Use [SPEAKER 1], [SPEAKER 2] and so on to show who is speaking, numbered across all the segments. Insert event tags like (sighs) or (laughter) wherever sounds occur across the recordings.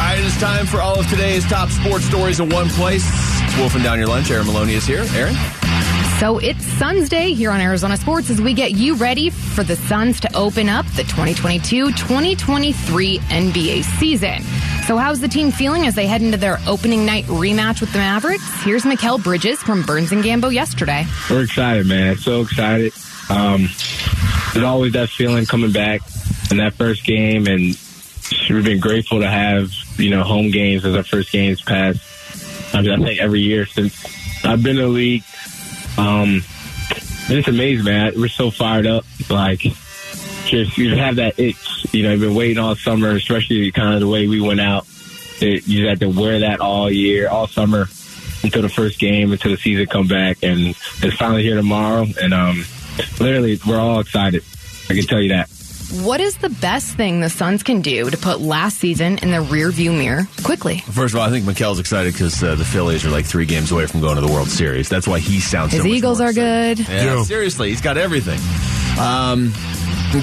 [SPEAKER 1] All right, it's time for all of today's top sports stories in one place. It's Wolfing Down Your Lunch. Aaron Maloney is here. Aaron?
[SPEAKER 2] So it's Suns Day here on Arizona Sports as we get you ready for the Suns to open up the 2022-2023 NBA season. So how's the team feeling as they head into their opening night rematch with the Mavericks? Here's Mikal Bridges from Burns and Gambo yesterday.
[SPEAKER 3] We're excited, man. So excited. Um, there's always that feeling coming back in that first game, and we've been grateful to have you know home games as our first games past. I, mean, I think every year since I've been in the league. Um, it's amazing, man. We're so fired up. Like, just you have that itch. You know, you've been waiting all summer, especially kind of the way we went out. It, you had to wear that all year, all summer, until the first game, until the season come back, and it's finally here tomorrow. And um, literally, we're all excited. I can tell you that.
[SPEAKER 2] What is the best thing the Suns can do to put last season in the rearview mirror quickly?
[SPEAKER 1] First of all, I think Mikal's excited because uh, the Phillies are like three games away from going to the World Series. That's why he sounds.
[SPEAKER 2] His
[SPEAKER 1] so much
[SPEAKER 2] Eagles
[SPEAKER 1] more
[SPEAKER 2] are
[SPEAKER 1] excited.
[SPEAKER 2] good.
[SPEAKER 1] Yeah,
[SPEAKER 4] Yeah.
[SPEAKER 1] seriously, he's got everything. Um,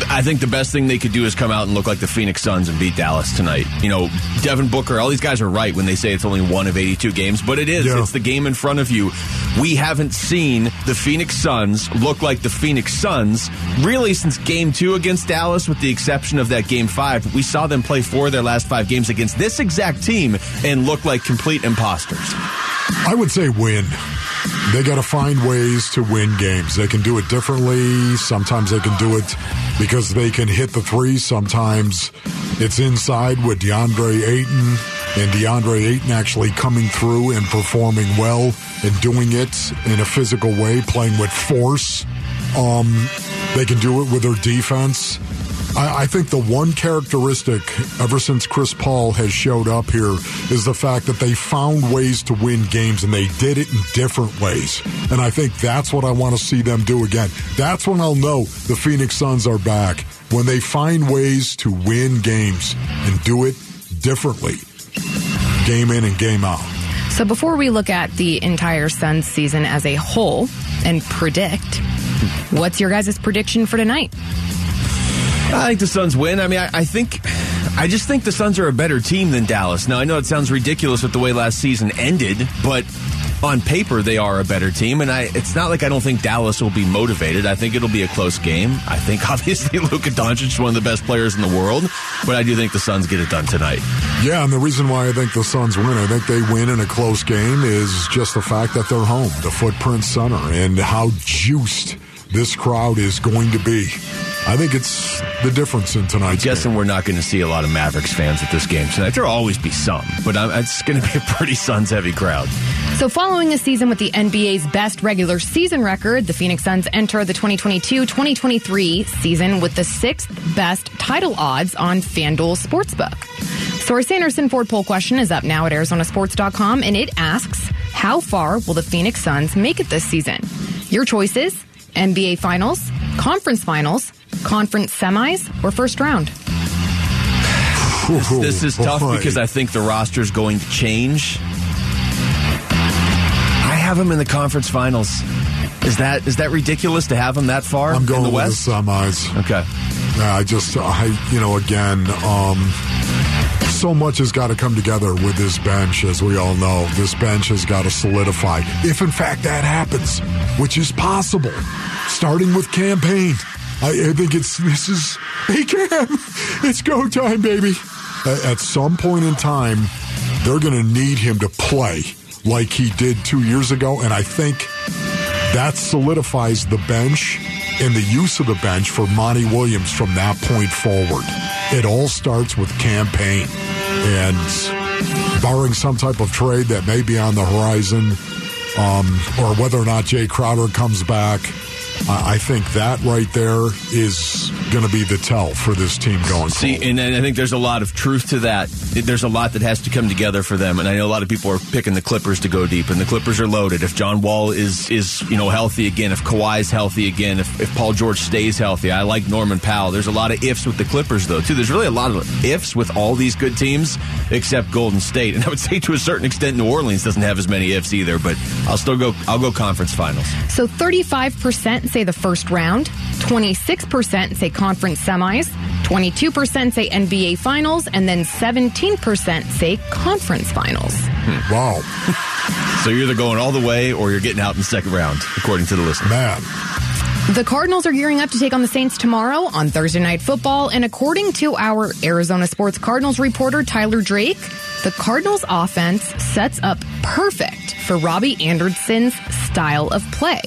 [SPEAKER 1] I think the best thing they could do is come out and look like the Phoenix Suns and beat Dallas tonight. You know, Devin Booker, all these guys are right when they say it's only one of 82 games, but it is.
[SPEAKER 4] Yeah.
[SPEAKER 1] It's the game in front of you. We haven't seen the Phoenix Suns look like the Phoenix Suns really since game two against Dallas, with the exception of that game five. We saw them play four of their last five games against this exact team and look like complete imposters.
[SPEAKER 4] I would say win. They got to find ways to win games. They can do it differently. Sometimes they can do it because they can hit the three. Sometimes it's inside with DeAndre Ayton and DeAndre Ayton actually coming through and performing well and doing it in a physical way, playing with force. Um, they can do it with their defense. I, I think the one characteristic ever since Chris Paul has showed up here is the fact that they found ways to win games and they did it in different ways. And I think that's what I want to see them do again. That's when I'll know the Phoenix Suns are back when they find ways to win games and do it differently, game in and game out.
[SPEAKER 2] So before we look at the entire Suns season as a whole and predict, what's your guys' prediction for tonight?
[SPEAKER 1] I think the Suns win. I mean, I, I think, I just think the Suns are a better team than Dallas. Now, I know it sounds ridiculous with the way last season ended, but on paper they are a better team, and I. It's not like I don't think Dallas will be motivated. I think it'll be a close game. I think (laughs) obviously Luka Doncic is one of the best players in the world, but I do think the Suns get it done tonight.
[SPEAKER 4] Yeah, and the reason why I think the Suns win, I think they win in a close game, is just the fact that they're home, the Footprint Center, and how juiced this crowd is going to be. I think it's the difference in tonight's
[SPEAKER 1] Guessing
[SPEAKER 4] game.
[SPEAKER 1] we're not going to see a lot of Mavericks fans at this game tonight. There'll always be some, but I'm, it's going to be a pretty Suns heavy crowd.
[SPEAKER 2] So, following a season with the NBA's best regular season record, the Phoenix Suns enter the 2022 2023 season with the sixth best title odds on FanDuel Sportsbook. So, our Sanderson Ford poll question is up now at ArizonaSports.com, and it asks How far will the Phoenix Suns make it this season? Your choices NBA Finals, Conference Finals, Conference Semis, or First Round?
[SPEAKER 4] Ooh, (sighs)
[SPEAKER 1] This is tough because I think the roster is going to change. I have them in the conference finals. Is that is that ridiculous to have them that far
[SPEAKER 4] I'm going
[SPEAKER 1] in the
[SPEAKER 4] with
[SPEAKER 1] West?
[SPEAKER 4] the semis.
[SPEAKER 1] okay.
[SPEAKER 4] Yeah, I just, I, you know, again, um, so much has got to come together with this bench, as we all know. This bench has got to solidify. If, in fact, that happens, which is possible, starting with Cam Payne. I, I think it's, this is, hey, Cam, it's go time, baby. At, at some point in time, they're going to need him to play like he did two years ago, and I think that solidifies the bench and the use of the bench for Monty Williams from that point forward. It all starts with Cam Payne. And barring some type of trade that may be on the horizon, um, or whether or not Jae Crowder comes back, I I think that right there is going to be the tell for this team going
[SPEAKER 1] See,
[SPEAKER 4] forward.
[SPEAKER 1] and I think there's a lot of truth to that. There's a lot that has to come together for them, and I know a lot of people are picking the Clippers to go deep, and the Clippers are loaded. If John Wall is is you know healthy again, if Kawhi's healthy again, if, if Paul George stays healthy, I like Norman Powell. There's a lot of ifs with the Clippers though too. There's really a lot of ifs with all these good teams except Golden State, and I would (laughs) say to a certain extent New Orleans doesn't have as many ifs either. But I'll still go. I'll go conference finals.
[SPEAKER 2] So 35% say the first round, 26% say conference semis, 22% say NBA finals, and then 17% say conference finals. Hmm.
[SPEAKER 4] wow, (laughs)
[SPEAKER 1] So you're either going all the way or you're getting out in the second round, according to the listeners.
[SPEAKER 4] man.
[SPEAKER 2] The Cardinals are gearing up to take on the Saints tomorrow on Thursday Night Football, and according to our Arizona Sports Cardinals reporter Tyler Drake, the Cardinals offense sets up perfect for Robbie Anderson's style of play.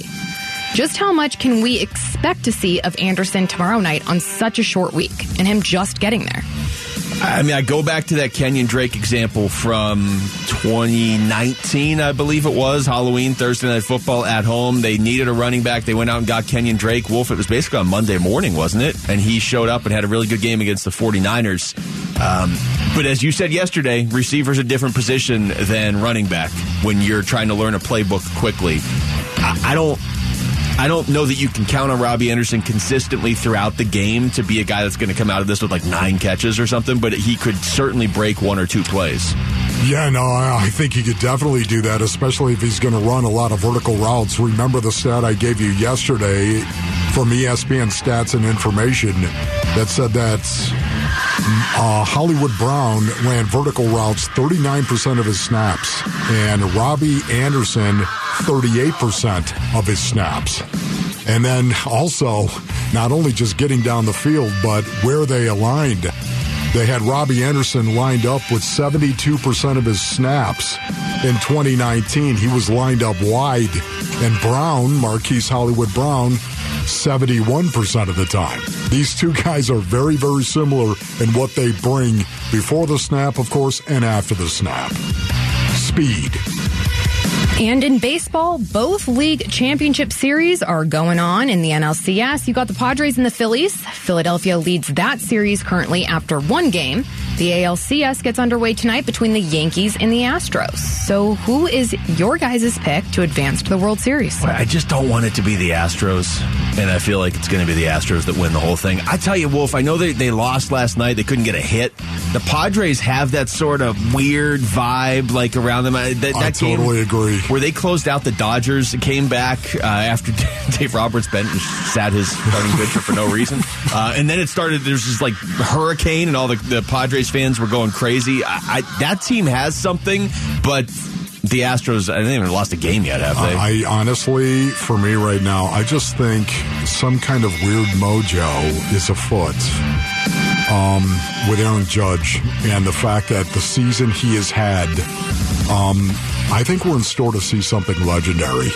[SPEAKER 2] Just how much can we expect to see of Anderson tomorrow night on such a short week and him just getting there?
[SPEAKER 1] I mean, I go back to that Kenyon Drake example from 2019, I believe it was, Halloween, Thursday Night Football at home. They needed a running back. They went out and got Kenyon Drake. Wolf, it was basically on Monday morning, wasn't it? And he showed up and had a really good game against the 49ers. Um, but as you said yesterday, receiver's a different position than running back when you're trying to learn a playbook quickly. I, I don't. I don't know that you can count on Robbie Anderson consistently throughout the game to be a guy that's going to come out of this with like nine catches or something, but he could certainly break one or two plays.
[SPEAKER 4] Yeah, no, I think he could definitely do that, especially if he's going to run a lot of vertical routes. Remember the stat I gave you yesterday from ESPN Stats and Information that said that uh, Hollywood Brown ran vertical routes 39% of his snaps, and Robbie Anderson 38% of his snaps. And then also, not only just getting down the field, but where they aligned. They had Robbie Anderson lined up with 72% of his snaps in 2019. He was lined up wide. And Brown, Marquise Hollywood Brown, 71% of the time. These two guys are very, very similar in what they bring before the snap, of course, and after the snap. Speed.
[SPEAKER 2] And in baseball, both league championship series are going on in the NLCS. You got the Padres and the Phillies. Philadelphia leads that series currently after one game. The ALCS gets underway tonight between the Yankees and the Astros. So, who is your guys' pick to advance to the World Series?
[SPEAKER 1] I just don't want it to be the Astros, and I feel like it's going to be the Astros that win the whole thing. I tell you, Wolf, I know they, they lost last night. They couldn't get a hit. The Padres have that sort of weird vibe like around them. I- That,
[SPEAKER 4] I
[SPEAKER 1] game
[SPEAKER 4] totally agree.
[SPEAKER 1] where they closed out the Dodgers, came back uh, after (laughs) Dave Roberts bent and sat his starting pitcher for no reason, (laughs) uh, and then it started. There's this like hurricane, and all the, the Padres fans were going crazy. I, I, that team has something, but the Astros, I haven't even lost a game yet, have they?
[SPEAKER 4] I honestly, for me right now, I just think some kind of weird mojo is afoot um, with Aaron Judge and the fact that the season he has had. Um, I think we're in store to see something legendary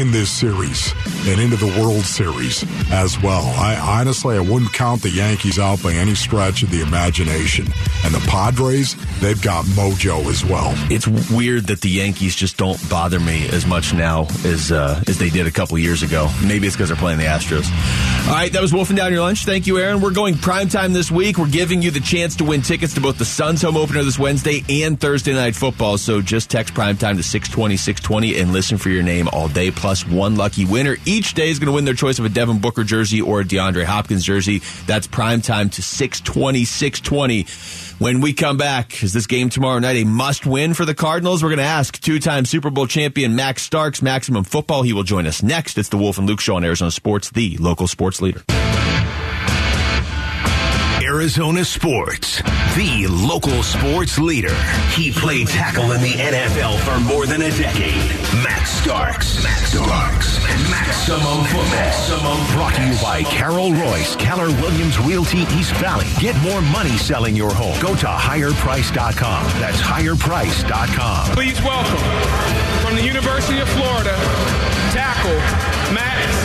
[SPEAKER 4] in this series and into the World Series as well. I honestly, I wouldn't count the Yankees out by any stretch of the imagination. And the Padres, they've got mojo as well.
[SPEAKER 1] it's weird that the Yankees just don't bother me as much now as uh, as they did a couple years ago. Maybe it's because they're playing the Astros. All right, that was wolfing down your lunch. Thank you, Aaron. We're going prime time this week. We're giving you the chance to win tickets to both the Suns home opener this Wednesday and Thursday night football. So just text prime time to 620 620 and listen for your name all day plus one lucky winner. Each day is going to win their choice of a Devin Booker jersey or a DeAndre Hopkins jersey. That's prime time to 620 620. When we come back, is this game tomorrow night a must win for the Cardinals? We're going to ask two time Super Bowl champion Max Starks, Maximum Football. He will join us next. It's the Wolf and Luke Show on Arizona Sports, the local sports leader.
[SPEAKER 5] Arizona Sports, the local sports leader. He played tackle in the NFL for more than a decade. Max Starks. Max Starks. Maximum football. Maximum brought to you by Carol Royse, Keller Williams Realty East Valley. Get more money selling your home. Go to higherprice.com. That's higherprice.com.
[SPEAKER 6] Please welcome from the University of Florida, tackle Max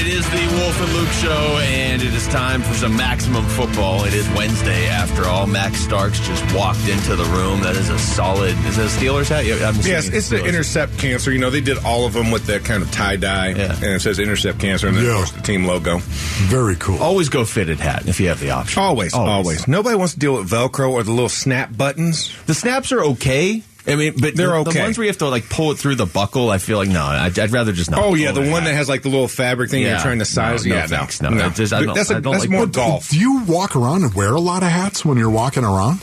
[SPEAKER 1] it is the Wolf and Luke show, and it is time for some maximum football. It is Wednesday, after all. Max Starks just walked into the room. That is a solid. Is that a Steelers hat? Yeah, I'm
[SPEAKER 7] Yes,
[SPEAKER 1] assuming
[SPEAKER 7] it's the Intercept Cancer. You know, they did all of them with that kind of tie dye,
[SPEAKER 1] Yeah.
[SPEAKER 7] and it says Intercept Cancer, and then
[SPEAKER 4] Yeah.
[SPEAKER 7] of course the team logo.
[SPEAKER 4] Very cool.
[SPEAKER 1] Always go fitted hat if you have the option.
[SPEAKER 7] Always, always, Nobody wants to deal with Velcro or the little snap buttons.
[SPEAKER 1] The snaps are okay. I mean, but
[SPEAKER 7] They're
[SPEAKER 1] the, the ones where you have to like pull it through the buckle, I feel like no. I'd, I'd rather just not.
[SPEAKER 7] Oh yeah, the one
[SPEAKER 1] hat.
[SPEAKER 7] that has like the little fabric thing
[SPEAKER 1] Yeah.
[SPEAKER 7] you're trying to size.
[SPEAKER 1] No, no
[SPEAKER 7] yeah,
[SPEAKER 1] thanks.
[SPEAKER 7] no,
[SPEAKER 1] No, it just- I don't-
[SPEAKER 7] that's a,
[SPEAKER 1] I don't
[SPEAKER 7] that's
[SPEAKER 1] like
[SPEAKER 7] more
[SPEAKER 1] that.
[SPEAKER 7] golf.
[SPEAKER 4] Do you walk around and wear a lot of hats when you're walking around?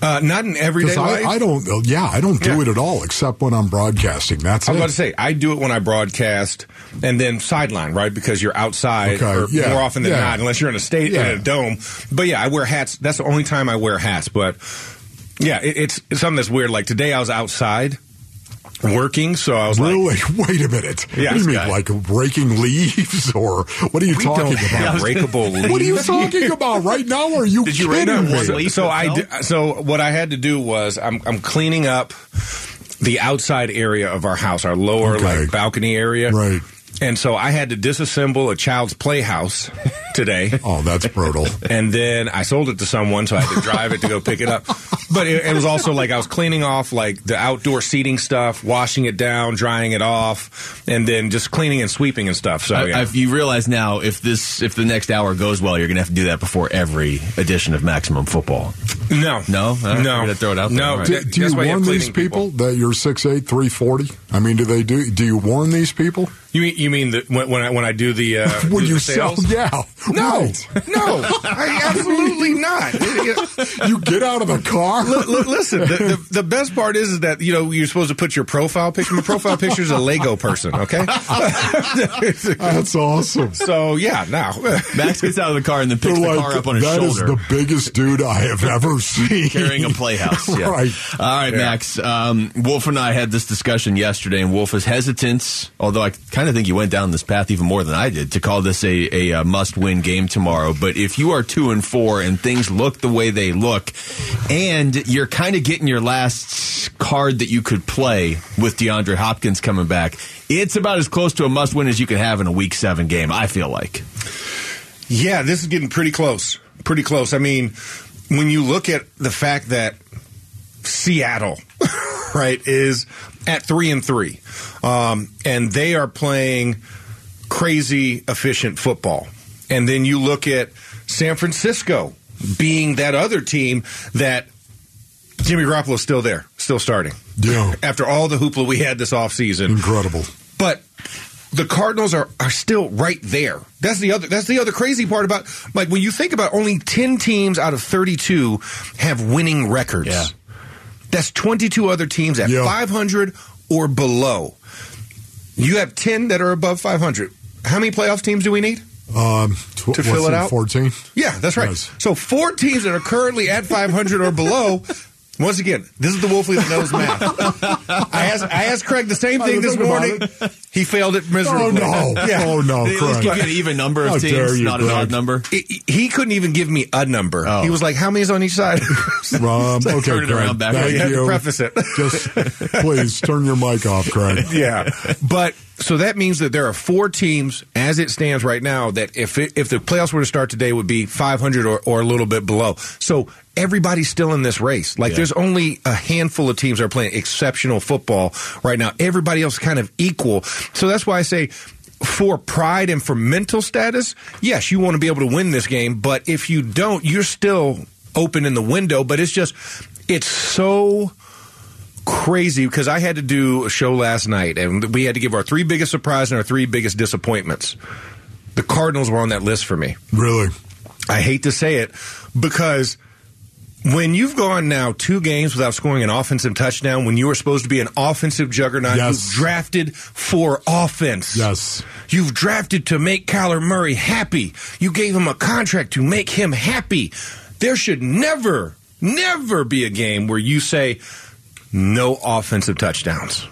[SPEAKER 7] Uh, not in everyday
[SPEAKER 4] Because
[SPEAKER 7] life.
[SPEAKER 4] I, I don't. uh, Yeah, I don't do
[SPEAKER 7] Yeah.
[SPEAKER 4] it at all except when I'm broadcasting. That's
[SPEAKER 7] I was
[SPEAKER 4] it.
[SPEAKER 7] about to say I do it when I broadcast, and then sideline, right? Because you're outside
[SPEAKER 4] Okay,
[SPEAKER 7] or
[SPEAKER 4] yeah,
[SPEAKER 7] more often than
[SPEAKER 4] yeah.
[SPEAKER 7] not, unless you're in a state
[SPEAKER 4] Yeah.
[SPEAKER 7] in a dome. But yeah, I wear hats. That's the only time I wear hats. But yeah, it, it's, it's something that's weird. Like today, I was outside working, so I was like,
[SPEAKER 4] Really? (laughs) Wait a minute.
[SPEAKER 7] Yeah,
[SPEAKER 4] what do you
[SPEAKER 7] this
[SPEAKER 4] mean,
[SPEAKER 7] guy.
[SPEAKER 4] like raking leaves, (laughs) or what are you
[SPEAKER 7] We
[SPEAKER 4] talking
[SPEAKER 7] don't
[SPEAKER 4] about?
[SPEAKER 7] have rakeable (laughs)
[SPEAKER 4] What are you talking about right now? Are you
[SPEAKER 1] Did you
[SPEAKER 4] kidding
[SPEAKER 1] rake up
[SPEAKER 4] me?
[SPEAKER 1] one
[SPEAKER 7] so
[SPEAKER 1] that
[SPEAKER 7] I
[SPEAKER 1] fell?
[SPEAKER 7] so what I had to do was I'm I'm cleaning up the outside area of our house, our lower
[SPEAKER 4] Okay.
[SPEAKER 7] like balcony area,
[SPEAKER 4] Right.
[SPEAKER 7] And so I had to disassemble a child's playhouse today.
[SPEAKER 4] Oh, that's brutal.
[SPEAKER 7] and then I sold it to someone, so I had to drive it to go pick it up. But it, it was also like I was cleaning off like the outdoor seating stuff, washing it down, drying it off, and then just cleaning and sweeping and stuff. So
[SPEAKER 1] I,
[SPEAKER 7] yeah.
[SPEAKER 1] If you realize now, if this if the next hour goes well, you're gonna have to do that before every edition of Maximum Football.
[SPEAKER 7] no,
[SPEAKER 1] No? All right,
[SPEAKER 7] no,
[SPEAKER 1] gonna throw it out there.
[SPEAKER 7] No,
[SPEAKER 1] All right.
[SPEAKER 4] Do, do you
[SPEAKER 7] that's why
[SPEAKER 4] warn these
[SPEAKER 7] cleaning
[SPEAKER 4] people, that you're six eight three forty? I mean, do they do? Do you warn these people
[SPEAKER 7] You mean you mean that when, when I when I do the uh, (laughs)
[SPEAKER 4] when
[SPEAKER 7] do
[SPEAKER 4] you
[SPEAKER 7] the
[SPEAKER 4] sell? Yeah,
[SPEAKER 7] No,
[SPEAKER 4] right.
[SPEAKER 7] no, I, absolutely not.
[SPEAKER 4] You get out of the car.
[SPEAKER 7] L- l- listen, the, the, the best part is, is that you know you're supposed to put your profile picture. My profile picture is a Lego person. Okay, (laughs)
[SPEAKER 4] That's awesome.
[SPEAKER 7] so yeah, now
[SPEAKER 1] Max gets out of the car and then picks
[SPEAKER 4] They're
[SPEAKER 1] the
[SPEAKER 4] like,
[SPEAKER 1] car up on his
[SPEAKER 4] "That is
[SPEAKER 1] shoulder.
[SPEAKER 4] the biggest dude I have ever seen.
[SPEAKER 1] carrying a playhouse. Yeah.
[SPEAKER 4] Right.
[SPEAKER 1] All right, Max. Um, Wolf and I had this discussion yesterday, and Wolf is hesitant, although I kind of think you went down this path even more than I did, to call this a, a, uh must-win game tomorrow. But if you are two and four and things look the way they look, and you're kind of getting your last card that you could play with DeAndre Hopkins coming back, it's about as close to a must-win as you can have in a Week Seven game. I feel like.
[SPEAKER 7] Yeah, this is getting pretty close. Pretty close. I mean, when you look at the fact that Seattle, (laughs) right, is at three and three, um, and they are playing crazy efficient football, and then you look at San Francisco being that other team that Jimmy Garoppolo's still there, still starting.
[SPEAKER 4] Yeah.
[SPEAKER 7] After all the hoopla we had this offseason.
[SPEAKER 4] Incredible.
[SPEAKER 7] But the Cardinals are, are still right there. That's the other that's the other crazy part about like when you think about only 10 teams out of 32 have winning records.
[SPEAKER 1] Yeah.
[SPEAKER 7] That's 22 other teams at
[SPEAKER 4] Yeah.
[SPEAKER 7] 500 or below. You have 10 that are above 500. How many playoff teams do we need?
[SPEAKER 4] Um, tw-
[SPEAKER 7] To fill it out?
[SPEAKER 4] 14?
[SPEAKER 7] Yeah, that's right.
[SPEAKER 4] Yes.
[SPEAKER 7] So four teams that are currently at 500 or below. Once again, this is the Wolfley that knows math. (laughs) I asked, I asked Craig the same thing this morning. He failed it miserably.
[SPEAKER 4] Oh, no. (laughs)
[SPEAKER 7] Yeah.
[SPEAKER 4] Oh, no,
[SPEAKER 1] They at least
[SPEAKER 4] Craig.
[SPEAKER 1] give you an even number
[SPEAKER 4] How
[SPEAKER 1] of
[SPEAKER 4] dare
[SPEAKER 1] teams,
[SPEAKER 4] you,
[SPEAKER 1] not an
[SPEAKER 4] Greg.
[SPEAKER 1] odd number.
[SPEAKER 7] He- He couldn't even give me a number.
[SPEAKER 1] Oh.
[SPEAKER 7] He was like, "How many is on each side?" (laughs)
[SPEAKER 4] Um, okay,
[SPEAKER 1] turn it
[SPEAKER 4] Craig.
[SPEAKER 1] around back.
[SPEAKER 4] Thank
[SPEAKER 7] You had to preface it.
[SPEAKER 4] Just please turn your mic off, Craig.
[SPEAKER 7] yeah, but so that means that there are four teams, as it stands right now, that if it, if the playoffs were to start today, would be 500 or, or a little bit below. So everybody's still in this race. Like
[SPEAKER 1] Yeah.
[SPEAKER 7] there's only a handful of teams that are playing exceptional football right now. Everybody else is kind of equal. So that's why I say. For pride and for mental status, yes, you want to be able to win this game. But if you don't, you're still open in the window. But it's just, it's so crazy because I had to do a show last night and we had to give our three biggest surprises and our three biggest disappointments. The Cardinals were on that list for me.
[SPEAKER 4] Really?
[SPEAKER 7] I hate to say it because when you've gone now two games without scoring an offensive touchdown, when you were supposed to be an offensive juggernaut,
[SPEAKER 4] Yes.
[SPEAKER 7] you've drafted for offense.
[SPEAKER 4] Yes.
[SPEAKER 7] You've drafted to make Kyler Murray happy. You gave him a contract to make him happy. There should never, never be a game where you say no offensive touchdowns.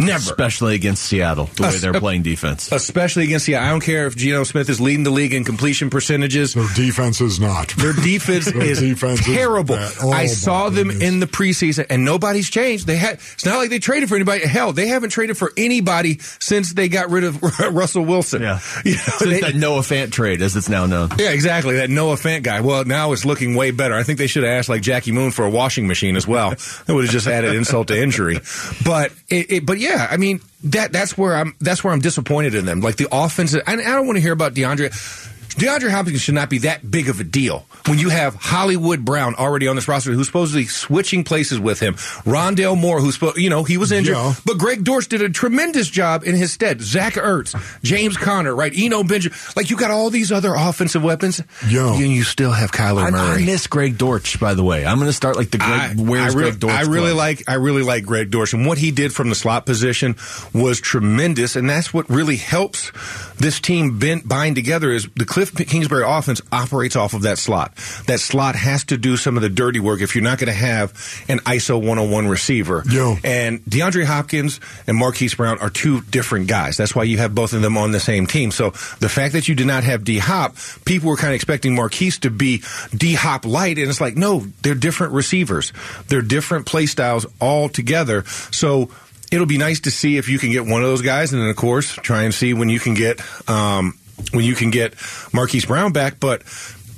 [SPEAKER 7] Never.
[SPEAKER 1] Especially against Seattle, the way they're playing defense.
[SPEAKER 7] Especially against the, I don't care if Geno Smith is leading the league in completion percentages.
[SPEAKER 4] Their defense is not.
[SPEAKER 7] Their defense (laughs)
[SPEAKER 4] Their
[SPEAKER 7] is
[SPEAKER 4] defense
[SPEAKER 7] terrible.
[SPEAKER 4] bad. Oh,
[SPEAKER 7] I saw them
[SPEAKER 4] goodness.
[SPEAKER 7] in the preseason, and nobody's changed. They had. It's not like they traded for anybody. Hell, they haven't traded for anybody since they got rid of (laughs) Russell Wilson.
[SPEAKER 1] Yeah. (laughs)
[SPEAKER 7] You know,
[SPEAKER 1] Since
[SPEAKER 7] they-
[SPEAKER 1] that Noah Fant trade, as it's now known.
[SPEAKER 7] yeah, exactly. That Noah Fant guy. Well, now it's looking way better. I think they should have asked like Jackie Moon for a washing machine as well. That would have just added insult to injury. But it, it, but yeah, I mean that that's where I'm that's where I'm disappointed in them. Like the offense, and I don't want to hear about DeAndre. DeAndre Hopkins should not be that big of a deal when you have Hollywood Brown already on this roster who's supposedly switching places with him. Rondale Moore, who's you know he was injured,
[SPEAKER 4] Yeah.
[SPEAKER 7] but Greg Dortch did a tremendous job in his stead. Zach Ertz, James Conner, right? Eno Benjamin. Like you got all these other offensive weapons.
[SPEAKER 4] Yeah.
[SPEAKER 7] and you still have Kyler
[SPEAKER 1] I, I miss Greg Dortch, by the way. I'm going to start like the Greg.
[SPEAKER 7] I,
[SPEAKER 1] where's
[SPEAKER 7] I re-
[SPEAKER 1] Greg Dortch?
[SPEAKER 7] I really
[SPEAKER 1] club?
[SPEAKER 7] like I really like Greg Dortch and what he did from the slot position was tremendous and that's what really helps this team bend, bind together is the Cliff Kingsbury offense operates off of that slot. That slot has to do some of the dirty work if you're not going to have an ISO 101 receiver.
[SPEAKER 4] Yeah.
[SPEAKER 7] And DeAndre Hopkins and Marquise Brown are two different guys. That's why you have both of them on the same team. So the fact that you did not have D Hop, people were kind of expecting Marquise to be D Hop light, and it's like, no, they're different receivers. They're different play styles altogether. So it'll be nice to see if you can get one of those guys, and then of course try and see when you can get um, when you can get Marquise Brown back. But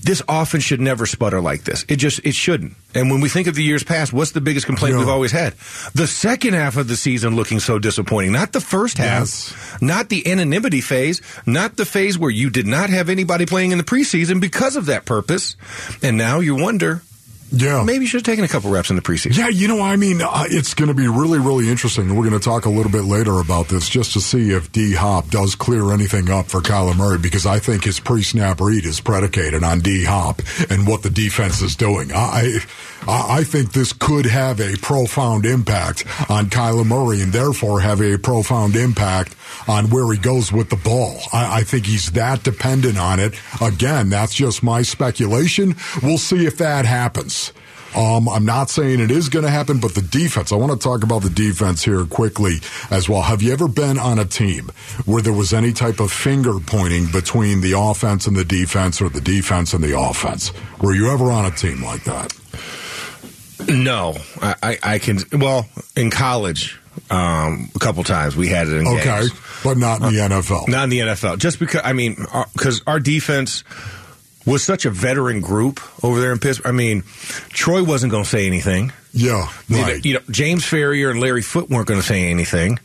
[SPEAKER 7] this offense should never sputter like this. It just it shouldn't. And when we think of the years past, what's the biggest complaint we've always had? The second half of the season looking so disappointing. Not the first half,
[SPEAKER 4] Yes.
[SPEAKER 7] not the anonymity phase, not the phase where you did not have anybody playing in the preseason because of that purpose. And now you wonder,
[SPEAKER 4] Yeah.
[SPEAKER 7] maybe you should have taken a couple reps in the preseason.
[SPEAKER 4] Yeah, you know, I mean, uh, it's going to be really, really interesting. We're going to talk a little bit later about this just to see if D Hop does clear anything up for Kyler Murray because I think his pre snap read is predicated on D Hop and what the defense is doing. I, I think this could have a profound impact on Kyler Murray and therefore have a profound impact on where he goes with the ball. I, I think he's that dependent on it. Again, that's just my speculation. We'll see if that happens. Um, I'm not saying it is going to happen, but the defense, I want to talk about the defense here quickly as well. Have you ever been on a team where there was any type of finger pointing between the offense and the defense or the defense and the offense? Were you ever on a team like that?
[SPEAKER 7] No, I, I, can. Well, in college, um, a couple times we had it in
[SPEAKER 4] Okay,
[SPEAKER 7] games.
[SPEAKER 4] but not in the NFL.
[SPEAKER 7] Not in the NFL. Just because, I mean, because our defense was such a veteran group over there in Pittsburgh. I mean, Troy wasn't going to say anything.
[SPEAKER 4] Yeah,
[SPEAKER 7] You know- You know, James Farrior and Larry Foote weren't going to say anything.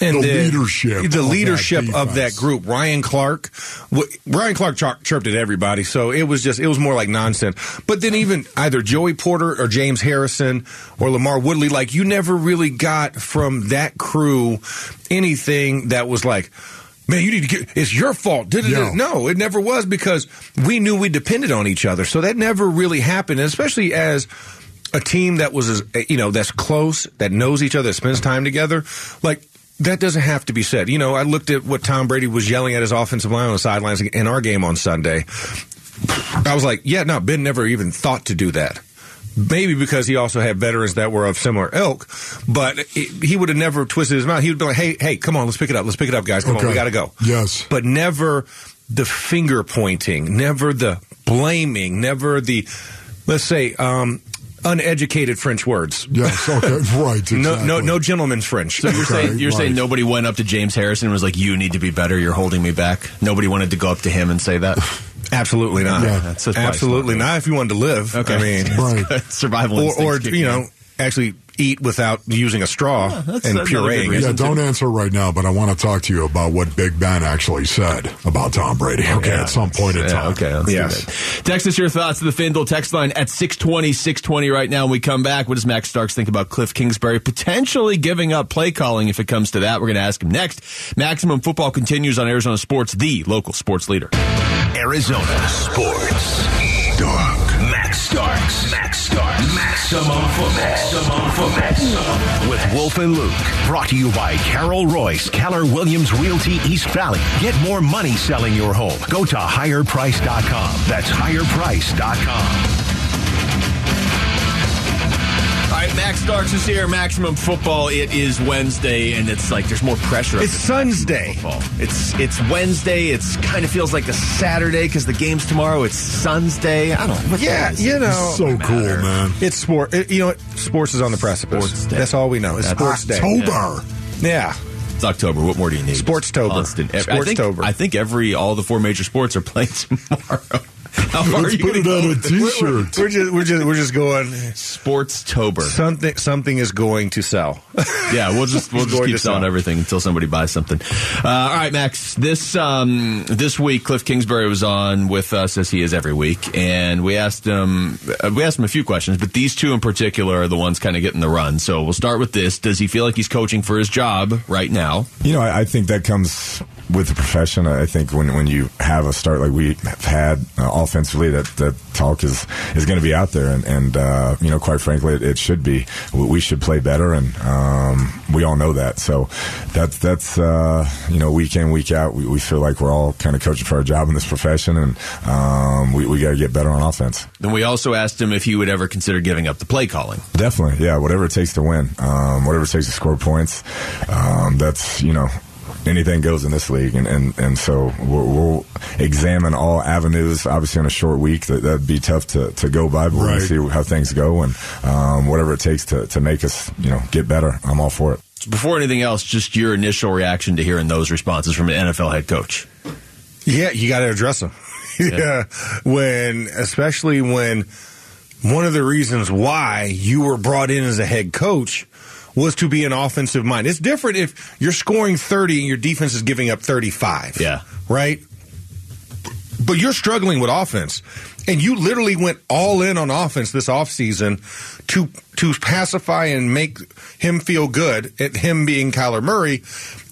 [SPEAKER 7] And
[SPEAKER 4] The
[SPEAKER 7] then-
[SPEAKER 4] leadership
[SPEAKER 7] the
[SPEAKER 4] of that
[SPEAKER 7] leadership of that group. Ryan Clark, w- Ryan Clark chir- chirped at everybody, so it was just it was more like nonsense. But then even either Joey Porter or James Harrison or LaMarr Woodley, like you never really got from that crew anything that was like. Man, you need to get. It's your fault. Did it?
[SPEAKER 4] Yeah.
[SPEAKER 7] No, it never was because we knew we depended on each other. So that never really happened, and especially as a team that was, as you know, that's close, that knows each other, that spends time together. Like that doesn't have to be said. You know, I looked at what Tom Brady was yelling at his offensive line on the sidelines in our game on Sunday. I was like, yeah, no, Ben never even thought to do that. Maybe because he also had veterans that were of similar ilk, but it, he would have never twisted his mouth. He would be like, "Hey, hey, come on, let's pick it up. Let's pick it up, guys. Come on, we got to go."
[SPEAKER 4] Yes.
[SPEAKER 7] but never the finger pointing, never the blaming, never the let's say um, uneducated French words.
[SPEAKER 4] Yes, okay, (laughs) right. Exactly.
[SPEAKER 7] No, no, no gentleman's French.
[SPEAKER 1] So you're
[SPEAKER 4] Okay,
[SPEAKER 1] saying you're saying nobody went up to James Harrison and was like, "You need to be better. You're holding me back." Nobody wanted to go up to him and say that. (laughs)
[SPEAKER 7] Absolutely not.
[SPEAKER 4] Yeah.
[SPEAKER 1] That's
[SPEAKER 7] Absolutely not. If you wanted to live,
[SPEAKER 1] Okay,
[SPEAKER 7] I mean,
[SPEAKER 4] Right.
[SPEAKER 1] survival
[SPEAKER 7] or, or you know,
[SPEAKER 1] in.
[SPEAKER 7] Actually eat without using a straw
[SPEAKER 1] that's
[SPEAKER 7] and
[SPEAKER 1] another
[SPEAKER 7] pureeing
[SPEAKER 1] good
[SPEAKER 7] it.
[SPEAKER 1] reason.
[SPEAKER 4] Yeah, don't answer right now, but I want to talk to you about what Big Ben actually said about Tom Brady. Okay,
[SPEAKER 1] Yeah.
[SPEAKER 4] at some point in
[SPEAKER 1] Yeah,
[SPEAKER 4] time.
[SPEAKER 1] okay, let's
[SPEAKER 7] Yes.
[SPEAKER 1] do that. Text us your thoughts to the FanDuel text line at 620, 620 right now. When we come back, what does Max Starks think about Cliff Kingsbury potentially giving up play calling if it comes to that? We're going to ask him next. Maximum Football continues on Arizona Sports, the local sports leader.
[SPEAKER 5] Arizona Sports. Dark. Max Starks. Max Starks. Maximum football. Maximum football. With Wolf and Luke. Brought to you by Carol Royse, Keller Williams Realty East Valley. Get more money selling your home. Go to higherprice.com. That's higherprice.com.
[SPEAKER 1] All right, Max Starks is here. Maximum football. It is Wednesday, and it's like there's more pressure.
[SPEAKER 7] It's Sun's Day.
[SPEAKER 1] Football. It's it's Wednesday. It's kind of feels like a Saturday because the game's tomorrow. It's Sun's Day. I don't. What
[SPEAKER 7] Yeah, you know.
[SPEAKER 4] So cool, man.
[SPEAKER 7] It's sport. it- you know what? Sports is on the precipice.
[SPEAKER 1] Sports day.
[SPEAKER 7] That's all we know. It's
[SPEAKER 1] That's
[SPEAKER 7] sports day.
[SPEAKER 4] October.
[SPEAKER 7] Yeah.
[SPEAKER 1] It's October. What more do you need?
[SPEAKER 7] Sportstober.
[SPEAKER 1] Constant. I think, I think every all the four major sports are playing (laughs) tomorrow. How far are
[SPEAKER 4] Let's
[SPEAKER 1] you
[SPEAKER 4] put
[SPEAKER 1] gonna
[SPEAKER 4] it on
[SPEAKER 1] go
[SPEAKER 4] a
[SPEAKER 1] with this?
[SPEAKER 4] T-shirt.
[SPEAKER 7] We're just we're just we're just going.
[SPEAKER 1] Sportstober.
[SPEAKER 7] Something something is going to sell. (laughs)
[SPEAKER 1] Yeah, we'll just we'll just keep
[SPEAKER 7] to
[SPEAKER 1] selling
[SPEAKER 7] sell.
[SPEAKER 1] everything until somebody buys something. Uh, all right, Max. This um, this week, Cliff Kingsbury was on with us as he is every week, and we asked him uh, we asked him a few questions, but these two in particular are the ones kind of getting the run. So we'll start with this: Does he feel like he's coaching for his job right now?
[SPEAKER 8] You know, I, I think that comes with the profession. I think when when you have a start like we have had uh, offensively, that that talk is is going to be out there, and and uh, you know, quite frankly, it, it should be. We, should play better, and um, we all know that. So that's that's uh, you know, week in week out, we, we feel like we're all kind of coaching for our job in this profession, and um, we we got to get better on offense.
[SPEAKER 1] Then we also asked him if he would ever consider giving up the play calling.
[SPEAKER 8] Definitely, yeah. Whatever it takes to win, um, whatever it takes to score points. Um, that's you know anything goes in this league, and and, and so we'll, we'll examine all avenues. Obviously, on a short week, that that'd be tough to, to go by, but
[SPEAKER 4] Right.
[SPEAKER 8] we'll see how things go, and um, whatever it takes to, to make us you know get better. I'm all for it.
[SPEAKER 1] Before anything else, just your initial reaction to hearing those responses from an NFL head coach.
[SPEAKER 7] Yeah, you got to address them. (laughs) yeah, when especially when one of the reasons why you were brought in as a head coach was to be an offensive mind. It's different if you're scoring 30 and your defense is giving up 35.
[SPEAKER 1] Yeah.
[SPEAKER 7] Right? But you're struggling with offense. And you literally went all in on offense this offseason to to pacify and make him feel good at him being Kyler Murray.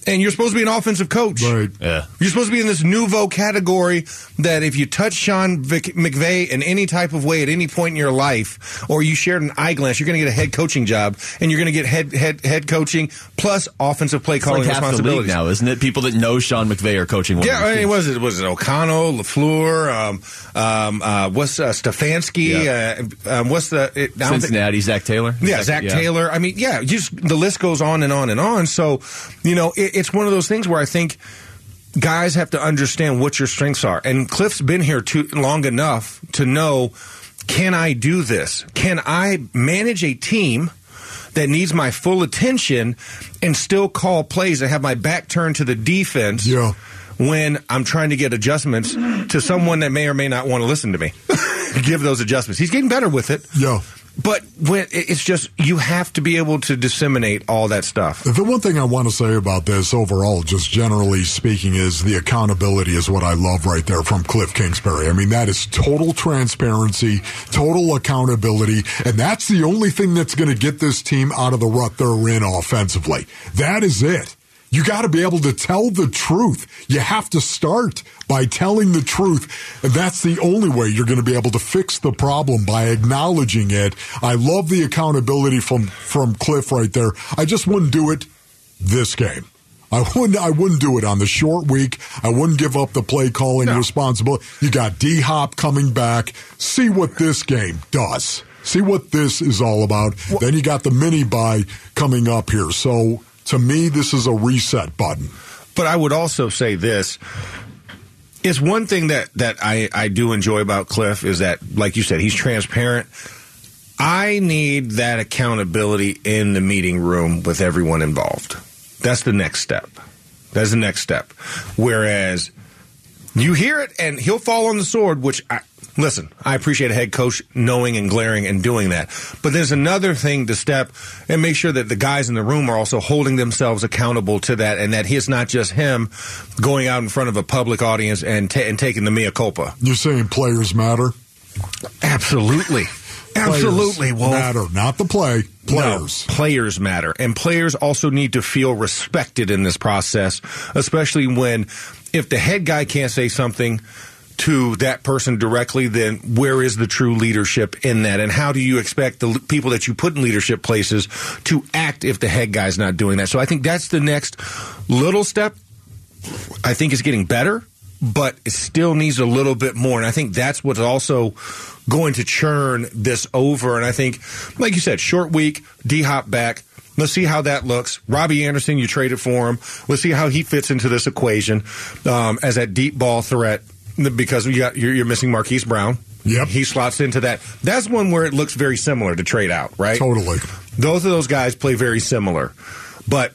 [SPEAKER 7] And you're supposed to be an offensive coach.
[SPEAKER 4] Right.
[SPEAKER 1] Yeah.
[SPEAKER 7] You're supposed to be in this nouveau category that if you touch Sean Vic- McVay in any type of way at any point in your life, or you shared an eyeglass, you're going to get a head coaching job, and you're going to get head head head coaching plus offensive play
[SPEAKER 1] It's
[SPEAKER 7] calling
[SPEAKER 1] like half the
[SPEAKER 7] responsibilities.
[SPEAKER 1] now, isn't it? People that know Sean McVay are coaching one
[SPEAKER 7] Yeah,
[SPEAKER 1] of
[SPEAKER 7] I mean,
[SPEAKER 1] teams.
[SPEAKER 7] was it was it O'Connell, Lafleur, um, um, uh, what's uh, Stefanski? Uh, um, what's the it, I don't think-
[SPEAKER 1] Cincinnati, Zac Taylor.
[SPEAKER 7] yeah, Zac Taylor. I mean, yeah, just the list goes on and on and on. So, you know, it, it's one of those things where I think guys have to understand what your strengths are. And Cliff's been here too long enough to know can I do this? Can I manage a team? That needs my full attention and still call plays and have my back turned to the defense
[SPEAKER 4] Yeah.
[SPEAKER 7] when I'm trying to get adjustments to someone that may or may not want to listen to me. (laughs) Give those adjustments. He's getting better with it.
[SPEAKER 4] Yeah.
[SPEAKER 7] But when it's just you have to be able to disseminate all that stuff.
[SPEAKER 4] The one thing I want to say about this overall, just generally speaking, is the accountability is what I love right there from Cliff Kingsbury. I mean, that is total transparency, total accountability, and that's the only thing that's going to get this team out of the rut they're in offensively. That is it. You got to be able to tell the truth. You have to start by telling the truth. And that's the only way you're going to be able to fix the problem by acknowledging it. I love the accountability from, from Cliff right there. I just wouldn't do it this game. I wouldn't. I wouldn't do it on the short week. I wouldn't give up the play calling responsibility. You got D Hop coming back. See what this game does. See what this is all about. then you got the mini bye coming up here. So to me, this is a reset button.
[SPEAKER 7] But I would also say this is one thing that that I I do enjoy about Cliff is that like you said he's transparent. I need that accountability in the meeting room with everyone involved. That's the next step. That's the next step. Whereas you hear it and he'll fall on the sword, which I listen, I appreciate a head coach knowing and glaring and doing that. But there's another thing to step and make sure that the guys in the room are also holding themselves accountable to that and that he's not just him going out in front of a public audience and, ta- and taking the mea culpa.
[SPEAKER 4] You're saying players matter?
[SPEAKER 7] Absolutely. Absolutely. Wolf.
[SPEAKER 4] matter, not the play. Players.
[SPEAKER 7] No, players matter. And players also need to feel respected in this process, especially when if the head guy can't say something to that person directly, then where is the true leadership in that? And how do you expect the people that you put in leadership places to act if the head guy's not doing that? So I think that's the next little step. I think is getting better. but it still needs a little bit more. And I think that's what's also going to churn this over. And I think, like you said, short week, D Hop back. Let's see how that looks. Robbie Anderson, you traded for him. Let's see how he fits into this equation um, as that deep ball threat because you got, you're, you're missing Marquise Brown.
[SPEAKER 4] Yep.
[SPEAKER 7] He slots into that. That's one where it looks very similar to trade out, right?
[SPEAKER 4] Totally.
[SPEAKER 7] Both of those guys play very similar. But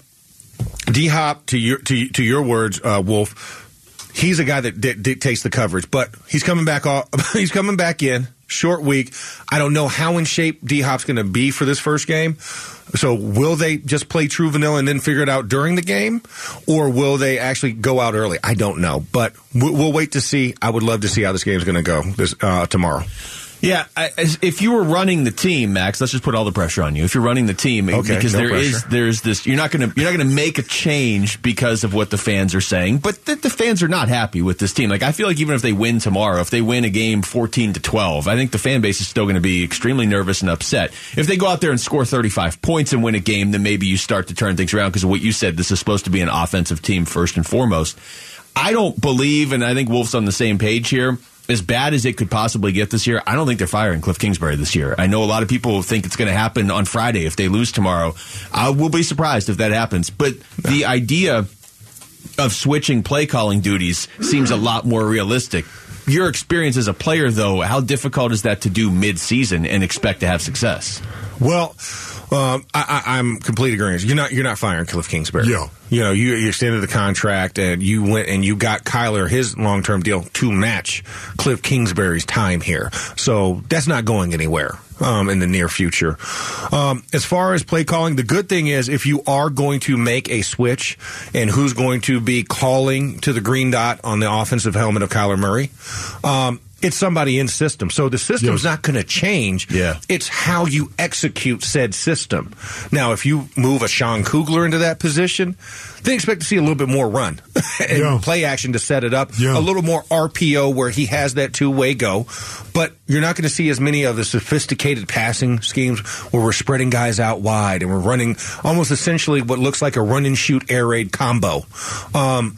[SPEAKER 7] D Hop, to your to, to your words, uh, Wolf, he's a guy that di- dictates the coverage. But he's coming back. Off, (laughs) he's coming back in short week. I don't know how in shape D Hop's going to be for this first game. So will they just play true vanilla and then figure it out during the game, or will they actually go out early? I don't know, but we'll, wait to see. I would love to see how this game's going to go this uh, tomorrow.
[SPEAKER 1] Yeah, I, as- if you were running the team, Max, let's just put all the pressure on you. If you're running the team,
[SPEAKER 7] Okay,
[SPEAKER 1] because
[SPEAKER 7] no
[SPEAKER 1] there is there's this, you're not going to you're not going to make a change because of what the fans are saying. But the, the fans are not happy with this team. Like I feel like even if they win tomorrow, if they win a game 14 to 12, I think the fan base is still going to be extremely nervous and upset. If they go out there and score 35 points and win a game, then maybe you start to turn things around because of what you said. This is supposed to be an offensive team first and foremost. I don't believe, and I think Wolf's on the same page here. As bad as it could possibly get this year, I don't think they're firing Cliff Kingsbury this year. I know a lot of people think it's going to happen on Friday if they lose tomorrow. I will be surprised if that happens. But the idea of switching play calling duties seems a lot more realistic. Your experience as a player, though, how difficult is that to do mid-season and expect to have success?
[SPEAKER 7] Well, um, I, I, I'm complete agreement. You're not you're not firing Cliff Kingsbury.
[SPEAKER 4] Yeah.
[SPEAKER 7] You know, you, you extended the contract and you went and you got Kyler his long term deal to match Cliff Kingsbury's time here. So that's not going anywhere. Um, in the near future. Um, as far as play calling, the good thing is if you are going to make a switch and who's going to be calling to the green dot on the offensive helmet of Kyler Murray, um, it's somebody in system. So the system's
[SPEAKER 4] Yes.
[SPEAKER 7] not going to change.
[SPEAKER 1] Yeah.
[SPEAKER 7] It's how you execute said system. Now, if you move a Sean Kugler into that position, then expect to see a little bit more run (laughs) and
[SPEAKER 4] Yeah.
[SPEAKER 7] play action to set it up.
[SPEAKER 4] Yeah.
[SPEAKER 7] A little more RPO where he has that two way go. But you're not going to see as many of the sophisticated passing schemes where we're spreading guys out wide and we're running almost essentially what looks like a run and shoot air raid combo. Um,